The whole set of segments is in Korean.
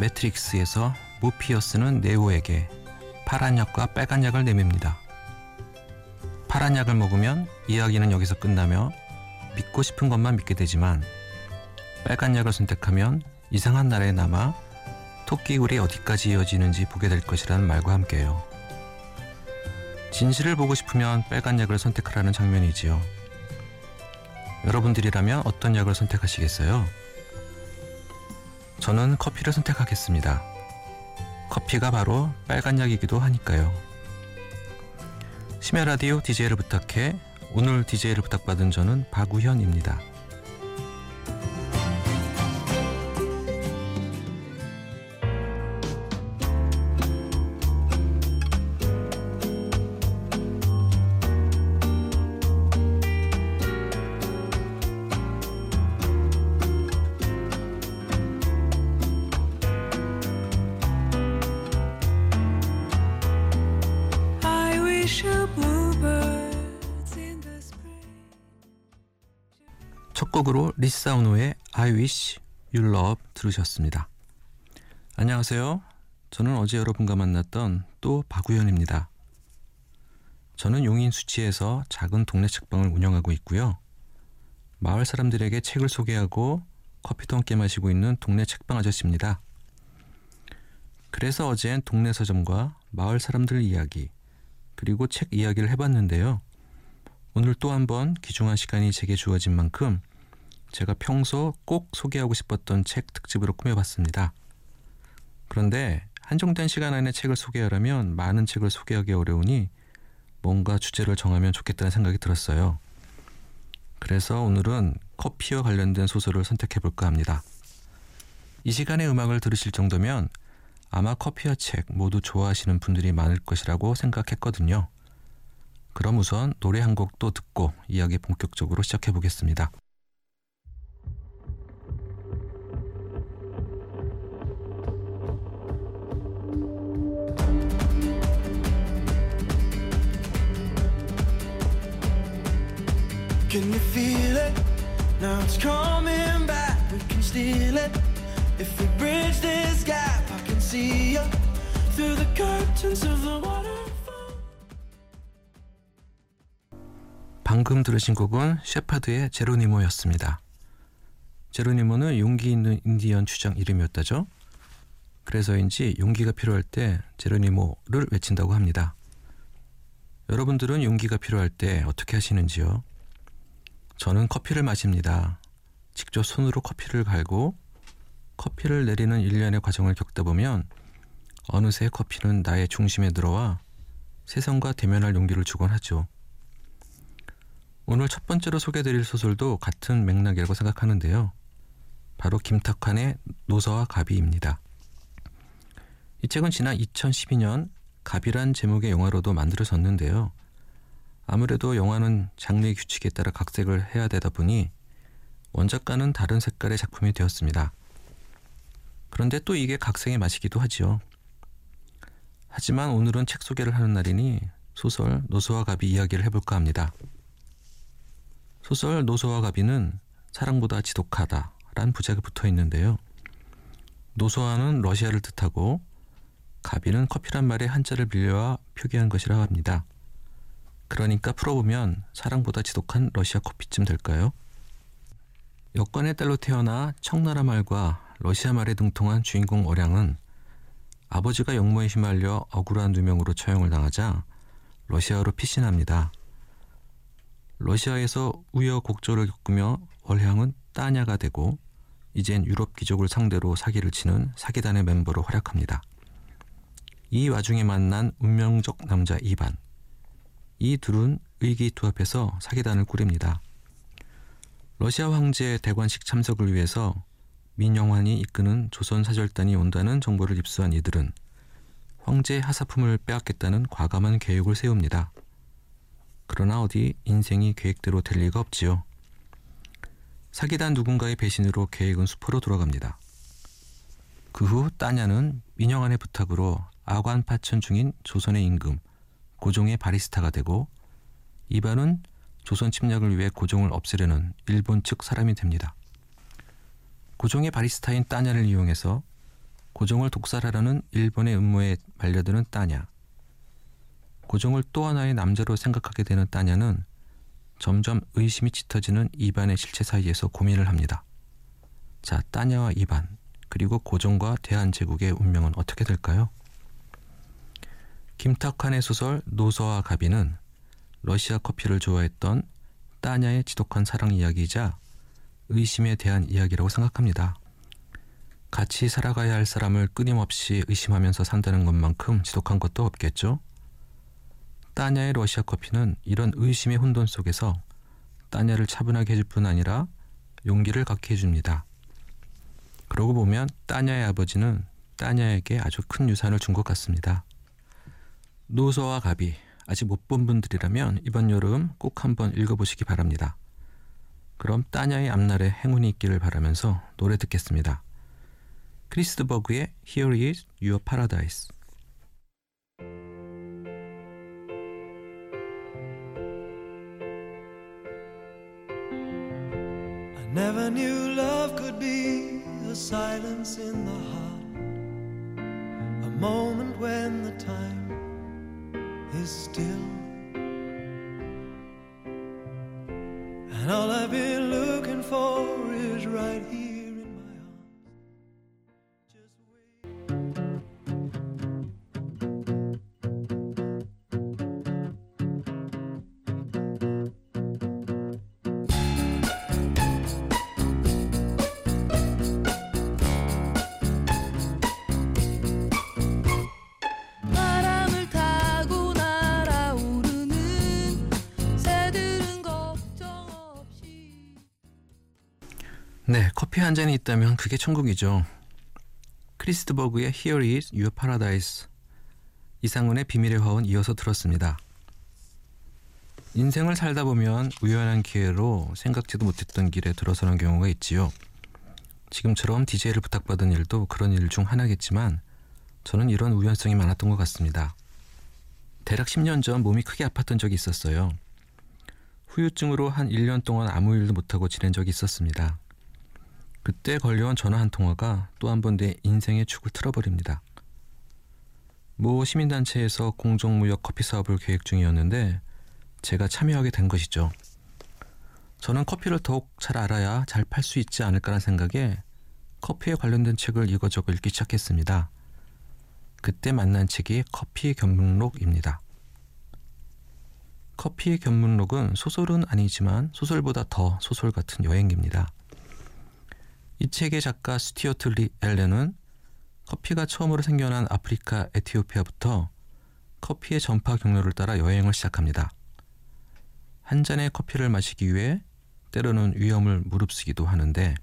매트릭스에서 모피어스는 네오에게 파란 약과 빨간 약을 내밉니다. 파란 약을 먹으면 이야기는 여기서 끝나며 믿고 싶은 것만 믿게 되지만 빨간 약을 선택하면 이상한 나라에 남아 토끼굴이 어디까지 이어지는지 보게 될 것이라는 말과 함께요. 진실을 보고 싶으면 빨간 약을 선택하라는 장면이지요. 여러분들이라면 어떤 약을 선택하시겠어요? 저는 커피를 선택하겠습니다. 커피가 바로 빨간 약이기도 하니까요. 심야 라디오 DJ를 부탁해 오늘 DJ를 부탁받은 저는 박우현입니다. 첫 곡으로 리사우노의 I Wish You Love 들으셨습니다. 안녕하세요. 저는 어제 여러분과 만났던 또 박우현입니다. 저는 용인 수치에서 작은 동네 책방을 운영하고 있고요. 마을 사람들에게 책을 소개하고 커피도 함께 마시고 있는 동네 책방 아저씨입니다. 그래서 어젠 동네 서점과 마을 사람들 이야기 그리고 책 이야기를 해봤는데요. 오늘 또 한 번 귀중한 시간이 제게 주어진 만큼 제가 평소 꼭 소개하고 싶었던 책 특집으로 꾸며봤습니다. 그런데 한정된 시간 안에 책을 소개하려면 많은 책을 소개하기 어려우니 뭔가 주제를 정하면 좋겠다는 생각이 들었어요. 그래서 오늘은 커피와 관련된 소설을 선택해볼까 합니다. 이 시간에 음악을 들으실 정도면 아마 커피와 책 모두 좋아하시는 분들이 많을 것이라고 생각했거든요. 그럼 우선 노래 한 곡 또 듣고 이야기 본격적으로 시작해 보겠습니다. Can you feel it? Now it's coming back. We can steal it. If we bridge this gap, I can see you through the curtains of the waterfall. 방금 들으신 곡은 셰파드의 제로니모였습니다. 제로니모는 용기 있는 인디언 주장 이름이었다죠. 그래서인지 용기가 필요할 때 제로니모를 외친다고 합니다. 여러분들은 용기가 필요할 때 어떻게 하시는지요? 저는 커피를 마십니다. 직접 손으로 커피를 갈고 커피를 내리는 일련의 과정을 겪다 보면 어느새 커피는 나의 중심에 들어와 세상과 대면할 용기를 주곤 하죠. 오늘 첫 번째로 소개드릴 소설도 같은 맥락이라고 생각하는데요. 바로 김탁환의 노서와 가비입니다. 이 책은 지난 2012년 가비란 제목의 영화로도 만들어졌는데요. 아무래도 영화는 장르의 규칙에 따라 각색을 해야 되다 보니 원작과는 다른 색깔의 작품이 되었습니다. 그런데 또 이게 각색의 맛이기도 하지요. 하지만 오늘은 책 소개를 하는 날이니 소설 노소와 가비 이야기를 해볼까 합니다. 소설 노소와 가비는 사랑보다 지독하다 란 부제가 붙어 있는데요. 노소와는 러시아를 뜻하고 가비는 커피란 말의 한자를 빌려와 표기한 것이라 합니다. 그러니까 풀어보면 사랑보다 지독한 러시아 커피쯤 될까요? 여권의 딸로 태어나 청나라 말과 러시아 말에 등통한 주인공 어량은 아버지가 역모에 휘말려 억울한 누명으로 처형을 당하자 러시아로 피신합니다. 러시아에서 우여곡절을 겪으며 월향은 따냐가 되고 이젠 유럽 귀족을 상대로 사기를 치는 사기단의 멤버로 활약합니다. 이 와중에 만난 운명적 남자 이반. 이 둘은 의기투합해서 사기단을 꾸립니다. 러시아 황제의 대관식 참석을 위해서 민영환이 이끄는 조선 사절단이 온다는 정보를 입수한 이들은 황제의 하사품을 빼앗겠다는 과감한 계획을 세웁니다. 그러나 어디 인생이 계획대로 될 리가 없지요. 사기단 누군가의 배신으로 계획은 수포로 돌아갑니다. 그 후 따냐는 민영환의 부탁으로 아관 파천 중인 조선의 임금 고종의 바리스타가 되고 이반은 조선 침략을 위해 고종을 없애려는 일본 측 사람이 됩니다. 고종의 바리스타인 따냐를 이용해서 고종을 독살하려는 일본의 음모에 말려드는 따냐. 고종을 또 하나의 남자로 생각하게 되는 따냐는 점점 의심이 짙어지는 이반의 실체 사이에서 고민을 합니다. 자, 따냐와 이반, 그리고 고종과 대한제국의 운명은 어떻게 될까요? 김탁환의 소설 노서와 가비는 러시아 커피를 좋아했던 따냐의 지독한 사랑 이야기이자 의심에 대한 이야기라고 생각합니다. 같이 살아가야 할 사람을 끊임없이 의심하면서 산다는 것만큼 지독한 것도 없겠죠. 따냐의 러시아 커피는 이런 의심의 혼돈 속에서 따냐를 차분하게 해줄 뿐 아니라 용기를 갖게 해줍니다. 그러고 보면 따냐의 아버지는 따냐에게 아주 큰 유산을 준 것 같습니다. 노서와 가비 아직 못 본 분들이라면 이번 여름 꼭 한번 읽어보시기 바랍니다. 그럼 따냐의 앞날에 행운이 있기를 바라면서 노래 듣겠습니다. 크리스트 버그의 Here is Your Paradise silence in the heart A moment when the time is still. And all I've been looking for is right here 네, 커피 한 잔이 있다면 그게 천국이죠. 크리스트버그의 Here is Your Paradise 이상훈의 비밀의 화원 이어서 들었습니다. 인생을 살다 보면 우연한 기회로 생각지도 못했던 길에 들어서는 경우가 있지요. 지금처럼 DJ를 부탁받은 일도 그런 일 중 하나겠지만 저는 이런 우연성이 많았던 것 같습니다. 대략 10년 전 몸이 크게 아팠던 적이 있었어요. 후유증으로 한 1년 동안 아무 일도 못하고 지낸 적이 있었습니다. 그때 걸려온 전화 한 통화가 또 한 번 내 인생의 축을 틀어버립니다. 모 시민단체에서 공정무역 커피 사업을 계획 중이었는데 제가 참여하게 된 것이죠. 저는 커피를 더욱 잘 알아야 잘 팔 수 있지 않을까라는 생각에 커피에 관련된 책을 이거저거 읽기 시작했습니다. 그때 만난 책이 커피 견문록입니다. 커피 견문록은 소설은 아니지만 소설보다 더 소설 같은 여행기입니다. 이 책의 작가 스튜어트 리 앨런은 커피가 처음으로 생겨난 아프리카 에티오피아부터 커피의 전파 경로를 따라 여행을 시작합니다. 한 잔의 커피를 마시기 위해 때로는 위험을 무릅쓰기도 하는데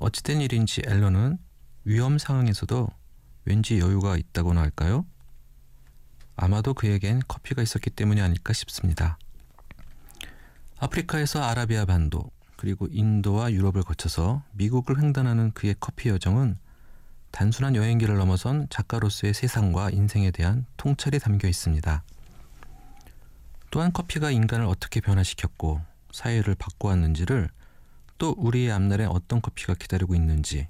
어찌된 일인지 앨런은 위험 상황에서도 왠지 여유가 있다고나 할까요? 아마도 그에겐 커피가 있었기 때문이 아닐까 싶습니다. 아프리카에서 아라비아 반도, 그리고 인도와 유럽을 거쳐서 미국을 횡단하는 그의 커피 여정은 단순한 여행기를 넘어선 작가로서의 세상과 인생에 대한 통찰이 담겨 있습니다. 또한 커피가 인간을 어떻게 변화시켰고 사회를 바꿔왔는지를 또 우리의 앞날에 어떤 커피가 기다리고 있는지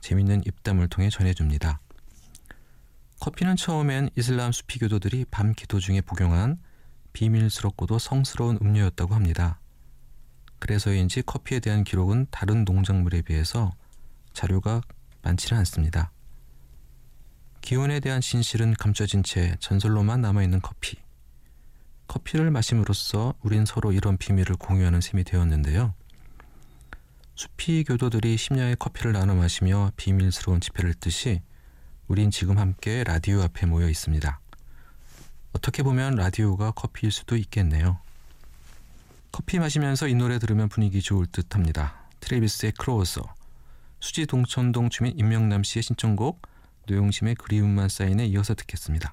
재밌는 입담을 통해 전해줍니다. 커피는 처음엔 이슬람 수피 교도들이 밤 기도 중에 복용한 비밀스럽고도 성스러운 음료였다고 합니다. 그래서인지 커피에 대한 기록은 다른 농작물에 비해서 자료가 많지는 않습니다. 기온에 대한 진실은 감춰진 채 전설로만 남아있는 커피. 커피를 마심으로써 우린 서로 이런 비밀을 공유하는 셈이 되었는데요. 수피 교도들이 심야에 커피를 나눠 마시며 비밀스러운 집회를 했듯이 우린 지금 함께 라디오 앞에 모여 있습니다. 어떻게 보면 라디오가 커피일 수도 있겠네요. 커피 마시면서 이 노래 들으면 분위기 좋을 듯 합니다. 트레비스의 크로서 수지 동천동 주민 임명남 씨의 신청곡 노용심의 그리움만 쌓인에 이어서 듣겠습니다.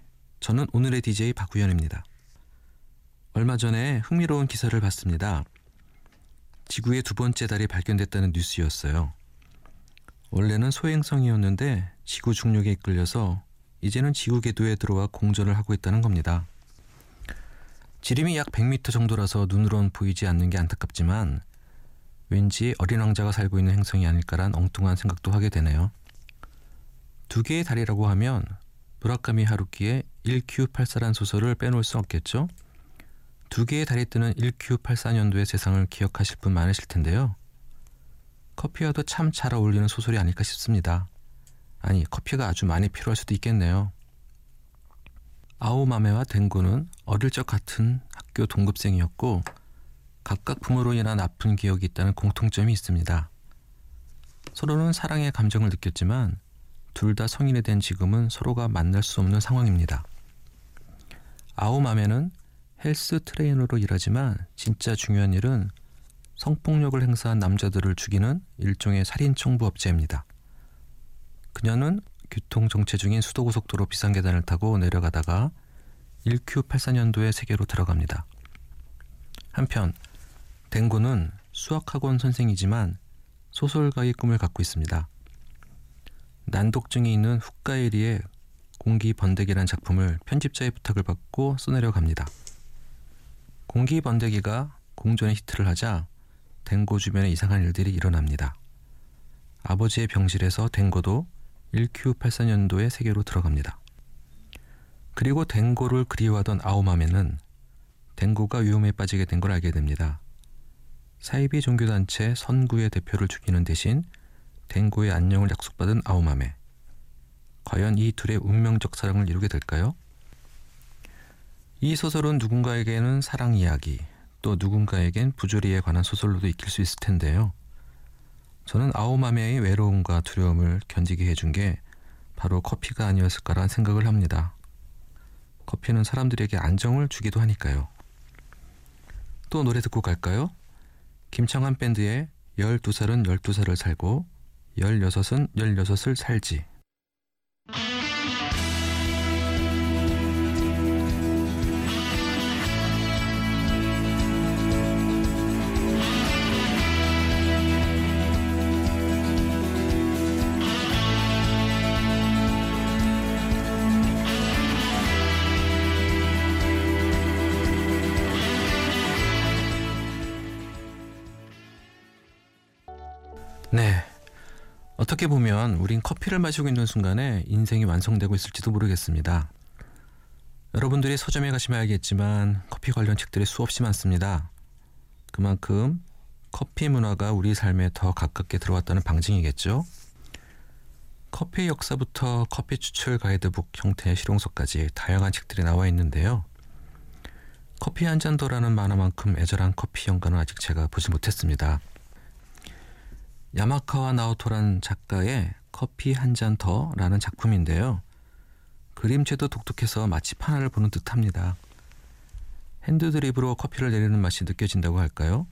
저는 오늘의 DJ 박우현입니다 얼마 전에 흥미로운 기사를 봤습니다 지구의 두 번째 달이 발견됐다는 뉴스였어요 원래는 소행성이었는데 지구 중력에 이끌려서 이제는 지구 궤도에 들어와 공전을 하고 있다는 겁니다. 지름이 약 100m 정도라서 눈으론 보이지 않는 게 안타깝지만 왠지 어린 왕자가 살고 있는 행성이 아닐까란 엉뚱한 생각도 하게 되네요. 두 개의 달이라고 하면 무라카미 하루키의 1Q84란 소설을 빼놓을 수 없겠죠? 두 개의 달이 뜨는 1Q84년도의 세상을 기억하실 분 많으실 텐데요. 커피와도 참 잘 어울리는 소설이 아닐까 싶습니다. 아니, 커피가 아주 많이 필요할 수도 있겠네요. 아오마메와 댕구는 어릴 적 같은 학교 동급생이었고 각각 부모로 인한 아픈 기억이 있다는 공통점이 있습니다. 서로는 사랑의 감정을 느꼈지만 둘 다 성인이 된 지금은 서로가 만날 수 없는 상황입니다. 아오마메는 헬스 트레이너로 일하지만 진짜 중요한 일은 성폭력을 행사한 남자들을 죽이는 일종의 살인 청부 업체입니다. 그녀는 교통 정체 중인 수도고속도로 비상계단을 타고 내려가다가 1Q84년도의 세계로 들어갑니다. 한편 댕고는 수학학원 선생이지만 소설가의 꿈을 갖고 있습니다. 난독증이 있는 훅가에리의 공기 번데기란 작품을 편집자의 부탁을 받고 써내려 갑니다. 공기 번데기가 공전의 히트를 하자 댕고 주변에 이상한 일들이 일어납니다. 아버지의 병실에서 댕고도 1Q84년도의 세계로 들어갑니다. 그리고 댕고를 그리워하던 아오마메는 댕고가 위험에 빠지게 된 걸 알게 됩니다. 사이비 종교단체 선구의 대표를 죽이는 대신 댕고의 안녕을 약속받은 아오마메. 과연 이 둘의 운명적 사랑을 이루게 될까요? 이 소설은 누군가에게는 사랑 이야기, 또 누군가에겐 부조리에 관한 소설로도 익힐 수 있을 텐데요. 저는 아오마메의 외로움과 두려움을 견디게 해준 게 바로 커피가 아니었을까라는 생각을 합니다. 커피는 사람들에게 안정을 주기도 하니까요. 또 노래 듣고 갈까요? 김창완 밴드의 12살은 12살을 살고 16은 16을 살지 어떻게 보면 우린 커피를 마시고 있는 순간에 인생이 완성되고 있을지도 모르겠습니다. 여러분들이 서점에 가시면 알겠지만 커피 관련 책들이 수없이 많습니다. 그만큼 커피 문화가 우리 삶에 더 가깝게 들어왔다는 방증이겠죠. 커피 역사부터 커피 추출 가이드북 형태의 실용서까지 다양한 책들이 나와 있는데요. 커피 한 잔 더라는 만화만큼 애절한 커피 연가는 아직 제가 보지 못했습니다. 야마카와 나오토란 작가의 커피 한 잔 더라는 작품인데요. 그림체도 독특해서 마치 판화를 보는 듯합니다. 핸드드립으로 커피를 내리는 맛이 느껴진다고 할까요?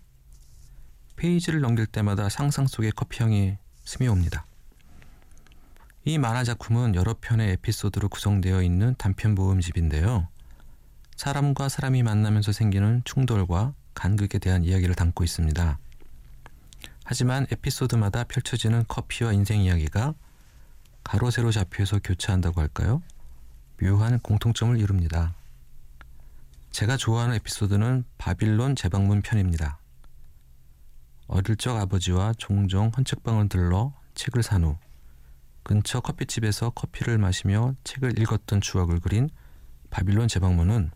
페이지를 넘길 때마다 상상 속의 커피향이 스며옵니다. 이 만화 작품은 여러 편의 에피소드로 구성되어 있는 단편 모음집인데요. 사람과 사람이 만나면서 생기는 충돌과 간극에 대한 이야기를 담고 있습니다. 하지만 에피소드마다 펼쳐지는 커피와 인생 이야기가 가로 세로 잡혀서 교차한다고 할까요? 묘한 공통점을 이룹니다. 제가 좋아하는 에피소드는 바빌론 재방문 편입니다. 어릴 적 아버지와 종종 헌책방을 들러 책을 산 후 근처 커피집에서 커피를 마시며 책을 읽었던 추억을 그린 바빌론 재방문은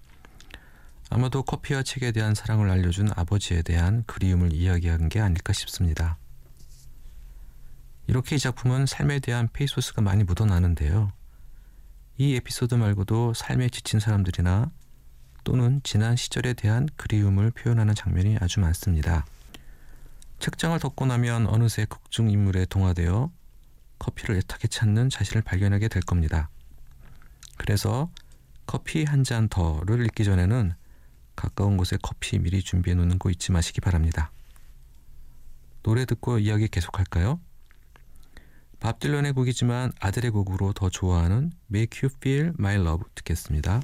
아마도 커피와 책에 대한 사랑을 알려준 아버지에 대한 그리움을 이야기한 게 아닐까 싶습니다. 이렇게 이 작품은 삶에 대한 페이소스가 많이 묻어나는데요. 이 에피소드 말고도 삶에 지친 사람들이나 또는 지난 시절에 대한 그리움을 표현하는 장면이 아주 많습니다. 책장을 덮고 나면 어느새 극중 인물에 동화되어 커피를 애타게 찾는 자신을 발견하게 될 겁니다. 그래서 커피 한 잔 더를 읽기 전에는 가까운 곳에 커피 미리 준비해 놓는 거 잊지 마시기 바랍니다. 노래 듣고 이야기 계속할까요? 밥 딜런의 곡이지만 아들의 곡으로 더 좋아하는 Make You Feel My Love 듣겠습니다.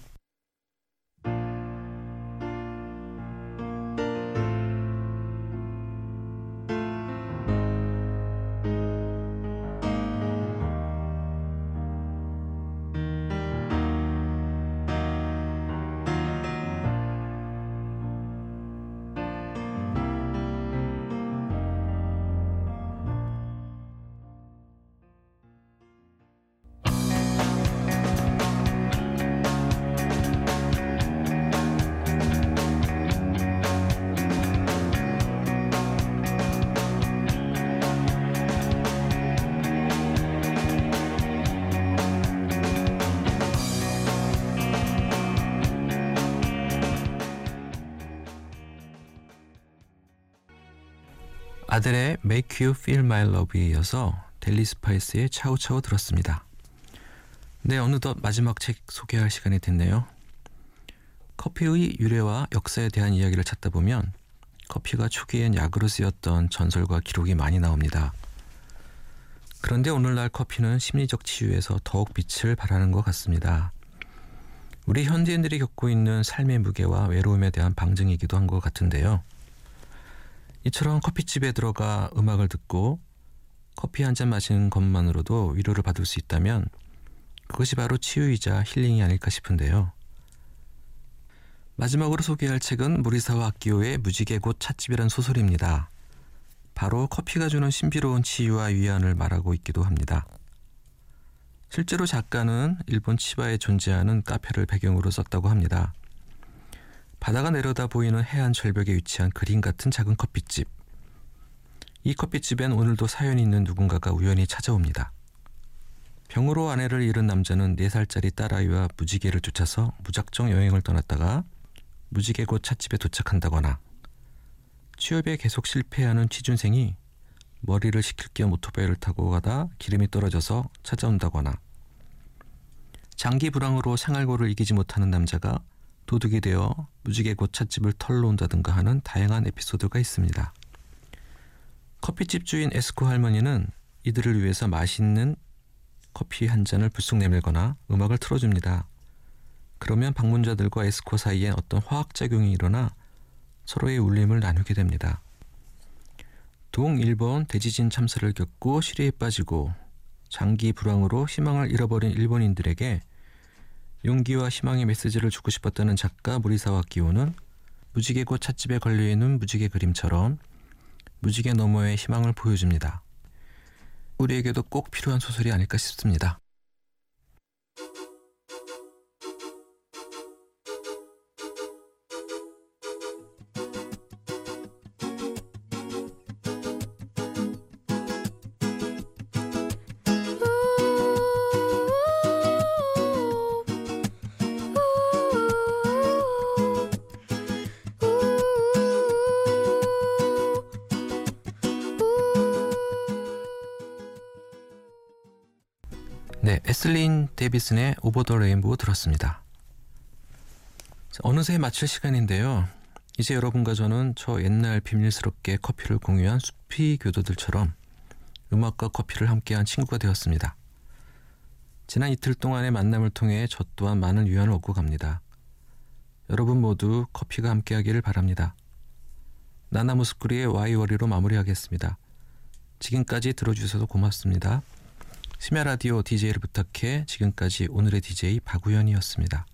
아델의 Make You Feel My Love에 이어서 델리 스파이스의 차우차우 들었습니다. 네, 어느덧 마지막 책 소개할 시간이 됐네요. 커피의 유래와 역사에 대한 이야기를 찾다 보면 커피가 초기엔 약으로 쓰였던 전설과 기록이 많이 나옵니다. 그런데 오늘날 커피는 심리적 치유에서 더욱 빛을 발하는 것 같습니다. 우리 현대인들이 겪고 있는 삶의 무게와 외로움에 대한 방증이기도 한 것 같은데요. 이처럼 커피집에 들어가 음악을 듣고 커피 한 잔 마시는 것만으로도 위로를 받을 수 있다면 그것이 바로 치유이자 힐링이 아닐까 싶은데요. 마지막으로 소개할 책은 무리사와 악기오의 무지개 곧 찻집이란 소설입니다. 바로 커피가 주는 신비로운 치유와 위안을 말하고 있기도 합니다. 실제로 작가는 일본 치바에 존재하는 카페를 배경으로 썼다고 합니다. 바다가 내려다 보이는 해안 절벽에 위치한 그림 같은 작은 커피집. 이 커피집엔 오늘도 사연이 있는 누군가가 우연히 찾아옵니다. 병으로 아내를 잃은 남자는 4살짜리 딸아이와 무지개를 쫓아서 무작정 여행을 떠났다가 무지개곳 찻집에 도착한다거나 취업에 계속 실패하는 취준생이 머리를 식힐 겸 오토바이를 타고 가다 기름이 떨어져서 찾아온다거나 장기 불황으로 생활고를 이기지 못하는 남자가 도둑이 되어 무지개 고찻집을 털러 온다든가 하는 다양한 에피소드가 있습니다. 커피집 주인 에스코 할머니는 이들을 위해서 맛있는 커피 한 잔을 불쑥 내밀거나 음악을 틀어줍니다. 그러면 방문자들과 에스코 사이에 어떤 화학작용이 일어나 서로의 울림을 나누게 됩니다. 동일본 대지진 참사를 겪고 시리에 빠지고 장기 불황으로 희망을 잃어버린 일본인들에게 용기와 희망의 메시지를 주고 싶었다는 작가 무리사와 기호는 무지개꽃 찻집에 걸려있는 무지개 그림처럼 무지개 너머의 희망을 보여줍니다. 우리에게도 꼭 필요한 소설이 아닐까 싶습니다. 네, 에슬린 데비슨의 오버 더 레인보우 들었습니다. 자, 어느새 마칠 시간인데요. 이제 여러분과 저는 저 옛날 비밀스럽게 커피를 공유한 수피 교도들처럼 음악과 커피를 함께한 친구가 되었습니다. 지난 이틀 동안의 만남을 통해 저 또한 많은 위안을 얻고 갑니다. 여러분 모두 커피가 함께하기를 바랍니다. 나나무스쿠리의 와이워리로 마무리하겠습니다. 지금까지 들어주셔서 고맙습니다. 심야 라디오 DJ를 부탁해 지금까지 오늘의 DJ 박우현이었습니다.